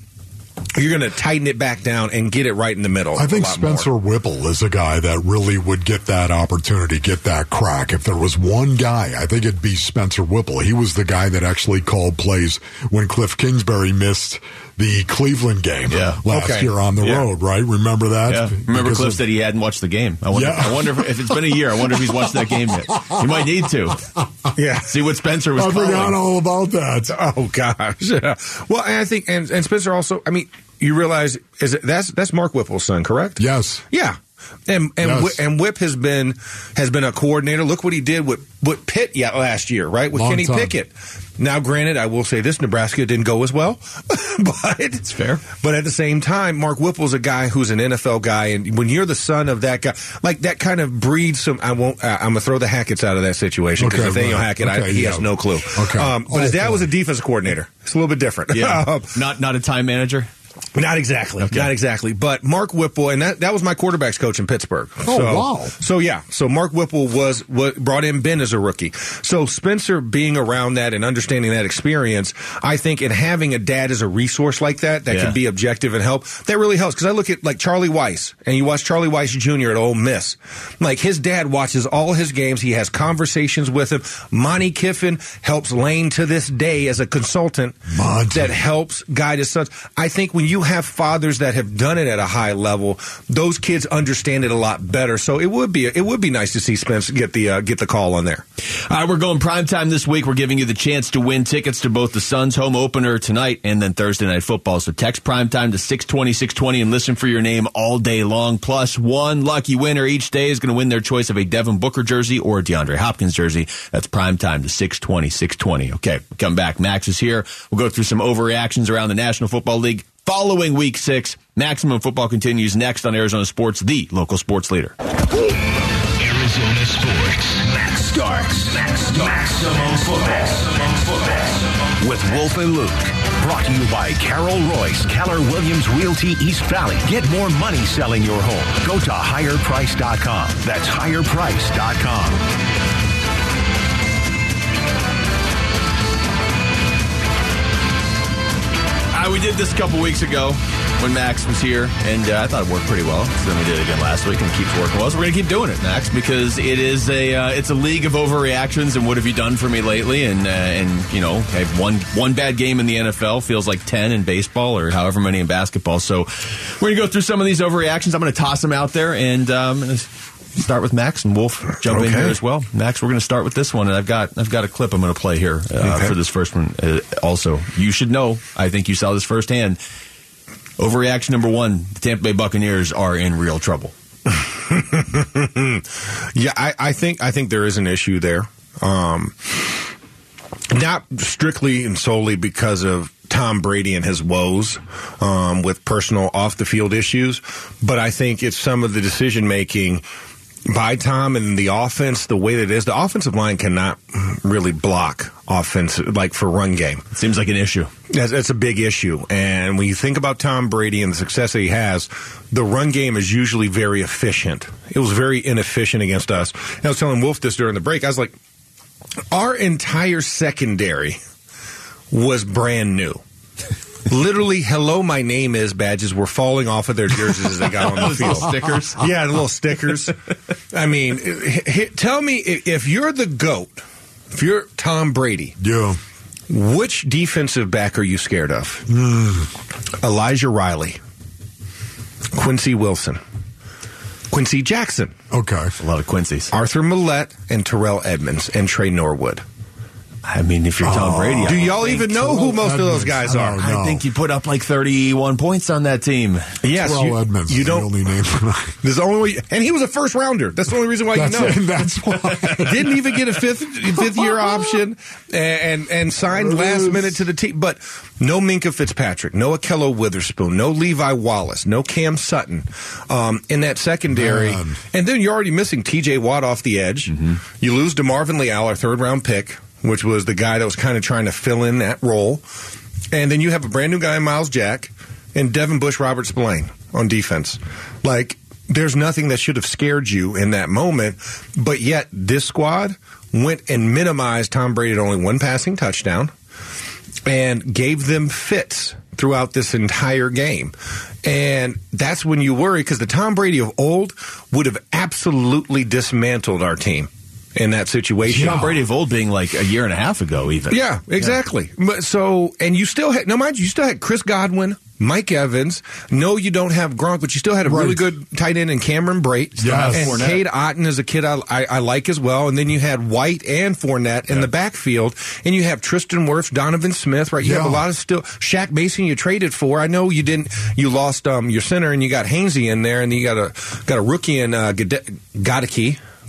[SPEAKER 7] you're going to tighten it back down and get it right in the middle.
[SPEAKER 4] I think
[SPEAKER 7] lot more.
[SPEAKER 4] Spencer Whipple is a guy that really would get that opportunity, get that crack. If there was one guy, I think it'd be Spencer Whipple. He was the guy that actually called plays when Cliff Kingsbury missed the Cleveland game
[SPEAKER 1] Yeah.
[SPEAKER 4] last
[SPEAKER 7] Okay.
[SPEAKER 4] year on the
[SPEAKER 7] Yeah.
[SPEAKER 4] road, right? Remember that?
[SPEAKER 1] Yeah. Remember
[SPEAKER 4] Because
[SPEAKER 1] Cliff
[SPEAKER 4] of-
[SPEAKER 1] said he hadn't watched the game. I wonder,
[SPEAKER 4] Yeah.
[SPEAKER 1] I wonder if, if it's been a year. I wonder if he's watched that game yet. He might need to. (laughs)
[SPEAKER 7] Yeah.
[SPEAKER 1] See what Spencer was
[SPEAKER 4] I
[SPEAKER 1] calling.
[SPEAKER 4] forgot all about that.
[SPEAKER 7] Oh gosh. Yeah. (laughs) Well, and I think and, and Spencer also. I mean, you realize is it, that's that's Mark Whipple's son, correct?
[SPEAKER 4] Yes.
[SPEAKER 7] Yeah. And and
[SPEAKER 4] Yes.
[SPEAKER 7] Whi- and Whip has been has been a coordinator. Look what he did with with Pitt yeah, last year, right? With
[SPEAKER 4] Long
[SPEAKER 7] Kenny
[SPEAKER 4] time.
[SPEAKER 7] Pickett. Now, granted, I will say this: Nebraska didn't go as well, (laughs) but it's
[SPEAKER 1] fair.
[SPEAKER 7] But at the same time, Mark Whipple's a guy who's an NFL guy, and when you're the son of that guy, like that kind of breeds some. I won't. Uh, I'm gonna throw the Hackett's out of that situation because
[SPEAKER 4] Okay,
[SPEAKER 7] Nathaniel
[SPEAKER 4] right.
[SPEAKER 7] Hackett, I, he
[SPEAKER 4] yeah.
[SPEAKER 7] has no clue.
[SPEAKER 4] Okay.
[SPEAKER 7] Um, but his
[SPEAKER 4] Oh,
[SPEAKER 7] dad was a
[SPEAKER 4] boy.
[SPEAKER 7] defensive coordinator. It's a little bit different.
[SPEAKER 1] Yeah. (laughs)
[SPEAKER 7] Um,
[SPEAKER 1] not not a time manager.
[SPEAKER 7] Not exactly.
[SPEAKER 1] Okay.
[SPEAKER 7] Not exactly. But Mark Whipple, and that, that was my quarterback's coach in Pittsburgh.
[SPEAKER 4] Oh,
[SPEAKER 7] so,
[SPEAKER 4] wow.
[SPEAKER 7] So, yeah. So, Mark Whipple was, was brought in Ben as a rookie. So, Spencer being around that and understanding that experience, I think, and having a dad as a resource like that, that
[SPEAKER 1] Yeah.
[SPEAKER 7] can be objective and help, that really helps. Because I look at like Charlie Weis, and you watch Charlie Weis Jr. at Ole Miss. Like, his dad watches all his games. He has conversations with him. Monte Kiffin helps Lane to this day as a consultant
[SPEAKER 4] Monte.
[SPEAKER 7] that helps guide his sons. I think when you have fathers that have done it at a high level, those kids understand it a lot better. So it would be it would be nice to see Spence get the uh, get the call on there.
[SPEAKER 1] All right, we're going prime time this week. We're giving you the chance to win tickets to both the Suns home opener tonight and then Thursday night football. So text prime time to 620, 620 and listen for your name all day long. Plus one lucky winner each day is going to win their choice of a Devin Booker jersey or a DeAndre Hopkins jersey. That's prime time to 620, 620. Okay, come back. Max is here. We'll go through some overreactions around the National Football League following week six. Maximum football continues next on Arizona Sports, the local sports leader.
[SPEAKER 5] Arizona sports. Max Starks. Max Starks. Maximum football. Maximum football. With Wolf and Luke. Brought to you by Carol Royse, Keller Williams Realty East Valley. Get more money selling your home. Go to higherprice.com. That's higherprice.com.
[SPEAKER 1] did this a couple weeks ago. when Max was here, and uh, I thought it worked pretty well. So then we did it again last week, and it keeps working well. So we're gonna keep doing it, Max, because it is a uh, it's a league of overreactions. And what have you done for me lately? And uh, and you know, one one bad game in the NFL feels like ten in baseball or however many in basketball. So we're gonna go through some of these overreactions. I'm gonna toss them out there, and um, start with Max and Wolf jump in here as well. Max, we're going to start with this one, and I've got I've got a clip I'm going to play here uh,
[SPEAKER 7] Okay.
[SPEAKER 1] for this first one. Uh, also, you should know. I think you saw this firsthand. Overreaction number one: the Tampa Bay Buccaneers are in real trouble. (laughs)
[SPEAKER 7] Yeah, I, I think I think there is an issue there. Um, not strictly and solely because of Tom Brady and his woes um, with personal off the field issues, but I think it's some of the decision making by Tom and the offense, the way that it is. The offensive line cannot really block offense like for run game.
[SPEAKER 1] It seems like an issue.
[SPEAKER 7] That's, that's a big issue. And when you think about Tom Brady and the success that he has, the run game is usually very efficient. It was very inefficient against us. And I was telling Wolf this during the break. I was like, our entire secondary was brand new. Literally, hello, my name is badges were falling off of their jerseys as they got on the field.
[SPEAKER 1] stickers? (laughs)
[SPEAKER 7] Yeah, the little stickers. I mean, h- h- tell me if if you're the GOAT, if you're Tom Brady,
[SPEAKER 4] Yeah.
[SPEAKER 7] which defensive back are you scared of? (sighs) Elijah Riley, Quincy Wilson, Quincy Jackson,
[SPEAKER 4] Okay.
[SPEAKER 1] A lot of Quincy's.
[SPEAKER 7] Arthur Maulet, and Terrell Edmunds, and Tre Norwood.
[SPEAKER 1] I mean, if you're Tom Brady, I
[SPEAKER 7] Do y'all even know who most of those guys are?
[SPEAKER 4] don't
[SPEAKER 1] I think you put up like 31 points on that team.
[SPEAKER 7] Yes,
[SPEAKER 4] Terrell
[SPEAKER 7] you,
[SPEAKER 4] Edmunds
[SPEAKER 7] you
[SPEAKER 4] is
[SPEAKER 7] don't.
[SPEAKER 4] only name. (laughs)
[SPEAKER 7] There's the only way, and he was a first rounder. That's the only reason why
[SPEAKER 4] that's
[SPEAKER 7] you know.
[SPEAKER 4] it. (laughs) That's why. (laughs)
[SPEAKER 7] Didn't even get a fifth fifth year option and, and and signed last minute to the team. But no Minkah Fitzpatrick, no Ahkello Witherspoon, no Levi Wallace, no Cam Sutton um, in that secondary.
[SPEAKER 4] Man.
[SPEAKER 7] And then you're already missing T.J. Watt off the edge. You lose to Marvin Leal, our third round pick, which was the guy that was kind of trying to fill in that role. And then you have a brand new guy, Myles Jack, and Devin Bush, Robert Spillane on defense. Like, there's nothing that should have scared you in that moment, but yet this squad went and minimized Tom Brady to only one passing touchdown and gave them fits throughout this entire game. And that's when you worry because the Tom Brady of old would have absolutely dismantled our team in that situation.
[SPEAKER 1] Tom Brady of old being like a year and a half ago, even.
[SPEAKER 7] Yeah, exactly. But So, and you still had, no, mind you, you still had Chris Godwin, Mike Evans. No, you don't have Gronk, but you still had a really good tight end in Cameron Brate.
[SPEAKER 4] Yes.
[SPEAKER 7] And
[SPEAKER 1] Fournette.
[SPEAKER 7] Cade Otton is a kid I, I, I like as well. And then you had White and Fournette in the backfield. And you have Tristan Wirfs, Donovan Smith, right? You have a lot of still, Shaq Mason you traded for. I know you didn't, you lost um, your center and you got Hainsey in there and you got a, got a rookie in uh,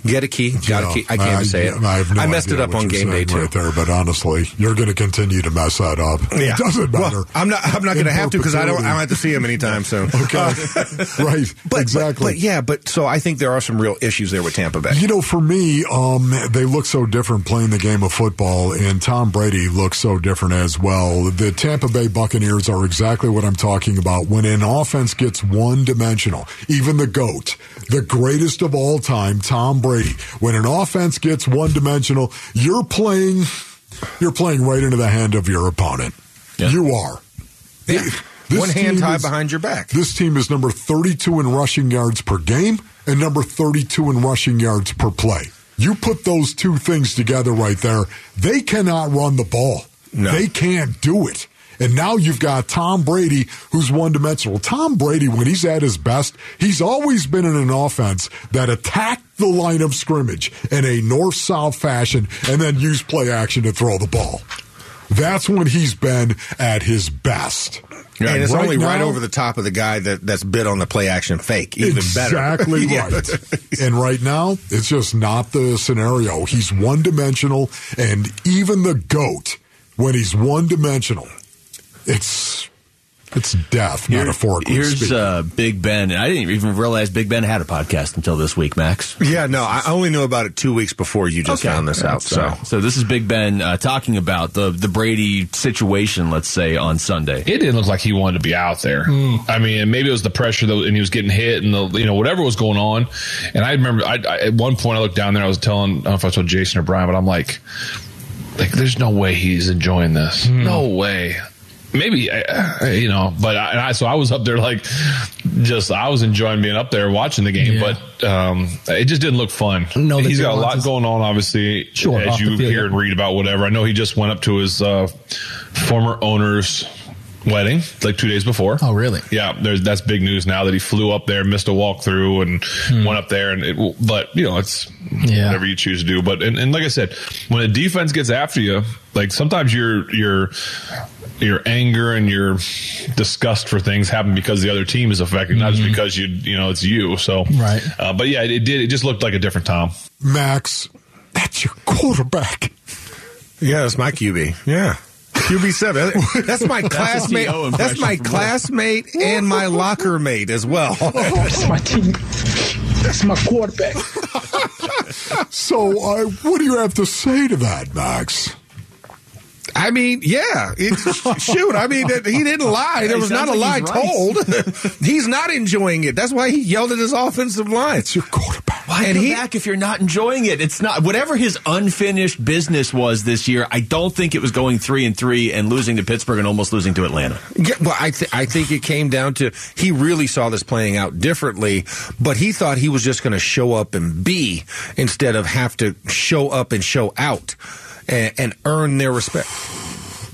[SPEAKER 7] Gade- Gadeke. Gedeke, Gadeke. I can't even say it.
[SPEAKER 4] I, no
[SPEAKER 7] messed it up on game day too.
[SPEAKER 4] right there, but honestly, you're going to continue to mess that up.
[SPEAKER 7] Yeah.
[SPEAKER 4] It doesn't matter.
[SPEAKER 7] Well, I'm not. I'm not going to have to because I don't. I don't have to see him anytime soon. (laughs)
[SPEAKER 4] Okay. (laughs) right. (laughs)
[SPEAKER 7] But,
[SPEAKER 4] exactly.
[SPEAKER 7] But, but yeah. But so I think there are some real issues there with Tampa Bay.
[SPEAKER 4] You know, for me, um, they look so different playing the game of football, and Tom Brady looks so different as well. The Tampa Bay Buccaneers are exactly what I'm talking about. When an offense gets one dimensional, even the GOAT, the greatest of all time, Tom Brady, when an offense gets one dimensional, you're playing, you're playing right into the hand of your opponent.
[SPEAKER 1] Yeah.
[SPEAKER 4] You are.
[SPEAKER 7] Yeah.
[SPEAKER 4] This
[SPEAKER 7] One hand tied
[SPEAKER 4] is-
[SPEAKER 7] behind your back.
[SPEAKER 4] This team is number 32 in rushing yards per game and number 32 in rushing yards per play. You put those two things together right there, they cannot run the ball.
[SPEAKER 7] No.
[SPEAKER 4] They can't do it. And now you've got Tom Brady, who's one dimensional. Tom Brady, when he's at his best, he's always been in an offense that attacked the line of scrimmage in a north south fashion and then used play action to throw the ball. That's when he's been at his best.
[SPEAKER 7] and it's
[SPEAKER 4] right
[SPEAKER 7] only right over the top of the guy that, that's bid on the play action fake. Even
[SPEAKER 4] exactly (laughs)
[SPEAKER 7] better.
[SPEAKER 4] right. and right now, it's just not the scenario. He's one dimensional, and even the goat, when he's one dimensional, it's it's death,
[SPEAKER 1] Here-
[SPEAKER 4] metaphorically
[SPEAKER 1] here's
[SPEAKER 4] speaking.
[SPEAKER 1] uh, Big Ben. And I didn't even realize Big Ben had a podcast until this week, Max.
[SPEAKER 7] Yeah, no, I only knew about it two weeks before you just found this out. So
[SPEAKER 1] so this is Big Ben uh, talking about the the Brady situation. Let's say on Sunday.
[SPEAKER 9] it didn't look like he wanted to be out there. I mean, maybe it was the pressure though, and he was getting hit, and the you know whatever was going on. And I remember, I, I, at one point, I looked down there. I was telling, I don't know if I told Jason or Brian, but I'm like, like, there's no way he's enjoying this. No way. Maybe you know, but I, and I so I was up there like just I was enjoying being up there watching the game,
[SPEAKER 10] Yeah.
[SPEAKER 9] but um, it just didn't look fun.
[SPEAKER 10] No,
[SPEAKER 9] he's got a lot
[SPEAKER 10] nuances.
[SPEAKER 9] going on, obviously.
[SPEAKER 10] Sure,
[SPEAKER 9] as you
[SPEAKER 10] field,
[SPEAKER 9] hear
[SPEAKER 10] yeah.
[SPEAKER 9] and read about whatever. I know he just went up to his uh, former owner's wedding like two days before.
[SPEAKER 10] Oh, really?
[SPEAKER 9] Yeah, there's that's big news now that he flew up there, missed a walkthrough, and went up there. And it, but you know, it's
[SPEAKER 10] Hmm. Yeah.
[SPEAKER 9] whatever you choose to do. But and, and like I said, when a defense gets after you, like sometimes your your your anger and your disgust for things happen because the other team is affected, not just because you you know it's you. So
[SPEAKER 10] Mm-hmm. Right.
[SPEAKER 9] Uh, but yeah, it did. It just looked like a different Tom.
[SPEAKER 4] Max, that's your quarterback. (laughs)
[SPEAKER 7] Yeah, that's my QB. Yeah. QB seven. (laughs) That's my classmate.
[SPEAKER 1] T.O.
[SPEAKER 7] That's my
[SPEAKER 1] impression from
[SPEAKER 7] classmate and my locker mate as well. (laughs)
[SPEAKER 10] That's my team. That's my quarterback. (laughs)
[SPEAKER 4] So, uh, what do you have to say to that, Max?
[SPEAKER 7] I mean, yeah. It's, shoot, I mean, that- he didn't lie. There was not a
[SPEAKER 1] sounds
[SPEAKER 7] lie
[SPEAKER 1] like he's right.
[SPEAKER 7] told. he's not enjoying it. That's why he yelled at his offensive line.
[SPEAKER 4] It's your quarterback.
[SPEAKER 1] Why
[SPEAKER 7] And
[SPEAKER 1] come
[SPEAKER 7] he-
[SPEAKER 1] back if you're not enjoying it? It's not whatever his unfinished business was this year. I don't think it was going three and three and losing to Pittsburgh and almost losing to Atlanta.
[SPEAKER 7] Yeah, well, I, th- I think it came down to he really saw this playing out differently, but he thought he was just going to show up and be instead of have to show up and show out and, and earn their respect.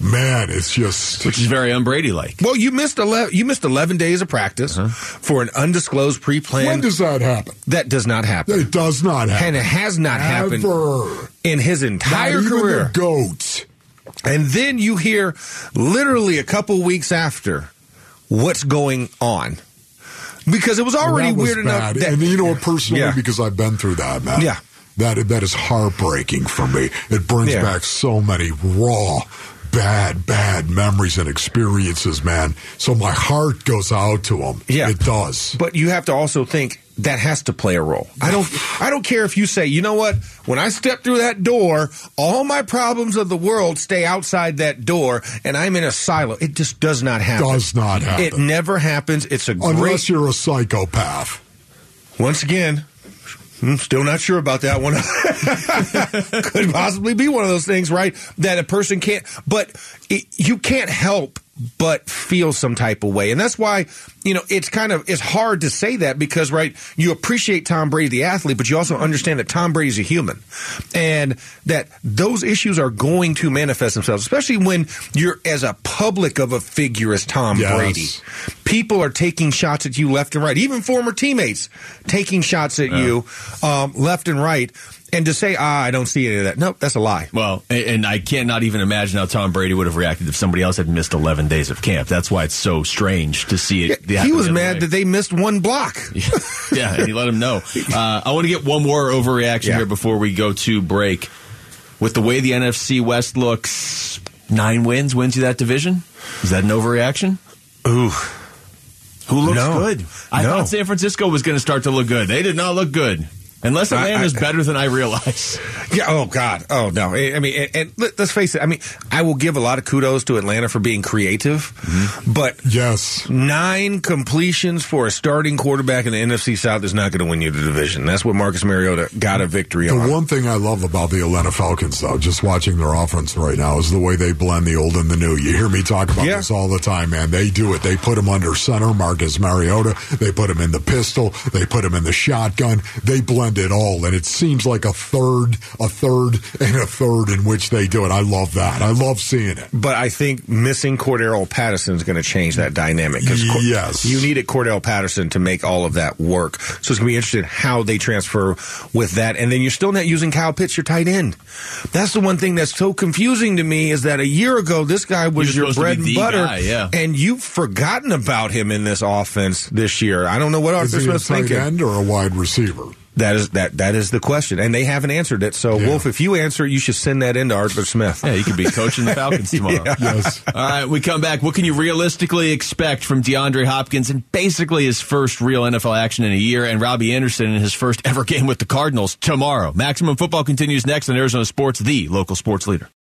[SPEAKER 4] Man, it's just.
[SPEAKER 1] which is very unbrady like.
[SPEAKER 7] Well, you missed eleven. You missed eleven days of practice uh-huh. for an undisclosed pre-planned.
[SPEAKER 4] When does that happen?
[SPEAKER 7] that does not happen,
[SPEAKER 4] It does not happen.
[SPEAKER 7] and it has not happened in his
[SPEAKER 4] Not
[SPEAKER 7] entire
[SPEAKER 4] even
[SPEAKER 7] career.
[SPEAKER 4] the goats.
[SPEAKER 7] And then you hear literally a couple weeks after what's going on. Because it was already
[SPEAKER 4] that was
[SPEAKER 7] weird enough that
[SPEAKER 4] and you know what, personally,
[SPEAKER 7] Yeah.
[SPEAKER 4] because I've been through that, man.
[SPEAKER 7] Yeah.
[SPEAKER 4] That that is heartbreaking for me. It brings
[SPEAKER 7] Yeah.
[SPEAKER 4] back so many raw, bad, bad memories and experiences, man. So my heart goes out to him.
[SPEAKER 7] Yeah.
[SPEAKER 4] it does.
[SPEAKER 7] But you have to also think that has to play a role. I don't I don't care if you say, you know what, when I step through that door, all my problems of the world stay outside that door and I'm in a silo. It just does not happen.
[SPEAKER 4] Does not happen.
[SPEAKER 7] It never happens. It's a
[SPEAKER 4] Unless
[SPEAKER 7] great
[SPEAKER 4] you're a psychopath.
[SPEAKER 7] once again, Hmm, still not sure about that one. (laughs) Could possibly be one of those things, right? That a person can't, but it, you can't help but feel some type of way. And that's why, you know, it's kind of, it's hard to say that because, right, you appreciate Tom Brady, the athlete, but you also understand that Tom Brady's a human and that those issues are going to manifest themselves, especially when you're as a public of a figure as Tom
[SPEAKER 4] Yes.
[SPEAKER 7] Brady. People are taking shots at you left and right, even former teammates taking shots at you um, left and right. And to say, ah, I don't see any of that. Nope, that's a lie.
[SPEAKER 1] Well, and, I cannot even imagine how Tom Brady would have reacted if somebody else had missed 11 days of camp. That's why it's so strange to see it.
[SPEAKER 7] Yeah,
[SPEAKER 1] he
[SPEAKER 7] was mad
[SPEAKER 1] way.
[SPEAKER 7] that they missed one block. (laughs)
[SPEAKER 1] yeah, and he let him know. (laughs) Uh, I want to get one more overreaction
[SPEAKER 7] Yeah.
[SPEAKER 1] here before we go to break. With the way the NFC West looks, nine wins wins you that division. Is that an overreaction?
[SPEAKER 7] Ooh.
[SPEAKER 1] Who looks
[SPEAKER 7] No.
[SPEAKER 1] good? I
[SPEAKER 7] No.
[SPEAKER 1] thought San Francisco was going to start to look good. They did not look good. Unless
[SPEAKER 7] I-
[SPEAKER 1] Atlanta's
[SPEAKER 7] I-
[SPEAKER 1] better than I realize. (laughs)
[SPEAKER 7] Yeah. Oh God. Oh no. I I mean, and, and let- let's face it. I mean, I will give a lot of kudos to Atlanta for being creative,
[SPEAKER 1] Mm-hmm.
[SPEAKER 7] but
[SPEAKER 4] Yes.
[SPEAKER 7] nine completions for a starting quarterback in the NFC South is not going to win you the division. That's what Marcus Mariota got a victory
[SPEAKER 4] The
[SPEAKER 7] on.
[SPEAKER 4] The one thing I love about the Atlanta Falcons, though, just watching their offense right now, is the way they blend the old and the new. You hear me talk about
[SPEAKER 7] Yeah.
[SPEAKER 4] this all the time, man. They do it. They put him under center, Marcus Mariota. They put him in the pistol. They put him in the shotgun. They blend it all, and it seems like a third, a third, and a third in which they do it. I love that. I love seeing it.
[SPEAKER 7] But I think missing Cordarrelle Patterson is going to change that dynamic.
[SPEAKER 4] Yes.
[SPEAKER 7] you needed Cordarrelle Patterson to make all of that work. So it's going to be interesting how they transfer with that. And then you're still not using Kyle Pitts, your tight end. That's the one thing that's so confusing to me is that a year ago this guy was
[SPEAKER 1] was
[SPEAKER 7] your bread and butter,
[SPEAKER 1] guy, yeah.
[SPEAKER 7] and you've forgotten about him in this offense this year. I don't know what Arthur
[SPEAKER 4] he a
[SPEAKER 7] Smith's
[SPEAKER 4] tight
[SPEAKER 7] thinking.
[SPEAKER 4] end or a wide receiver?
[SPEAKER 7] That is that that is the question, and they haven't answered it. So,
[SPEAKER 4] Yeah.
[SPEAKER 7] Wolf, if you answer it, you should send that in to Arthur Smith.
[SPEAKER 1] Yeah, you could be coaching the Falcons (laughs) tomorrow.
[SPEAKER 4] Yes.
[SPEAKER 1] All right, we come back. What can you realistically expect from DeAndre Hopkins and basically his first real NFL action in a year, and Robbie Anderson in his first ever game with the Cardinals tomorrow? Maximum Football continues next on Arizona Sports, the local sports leader.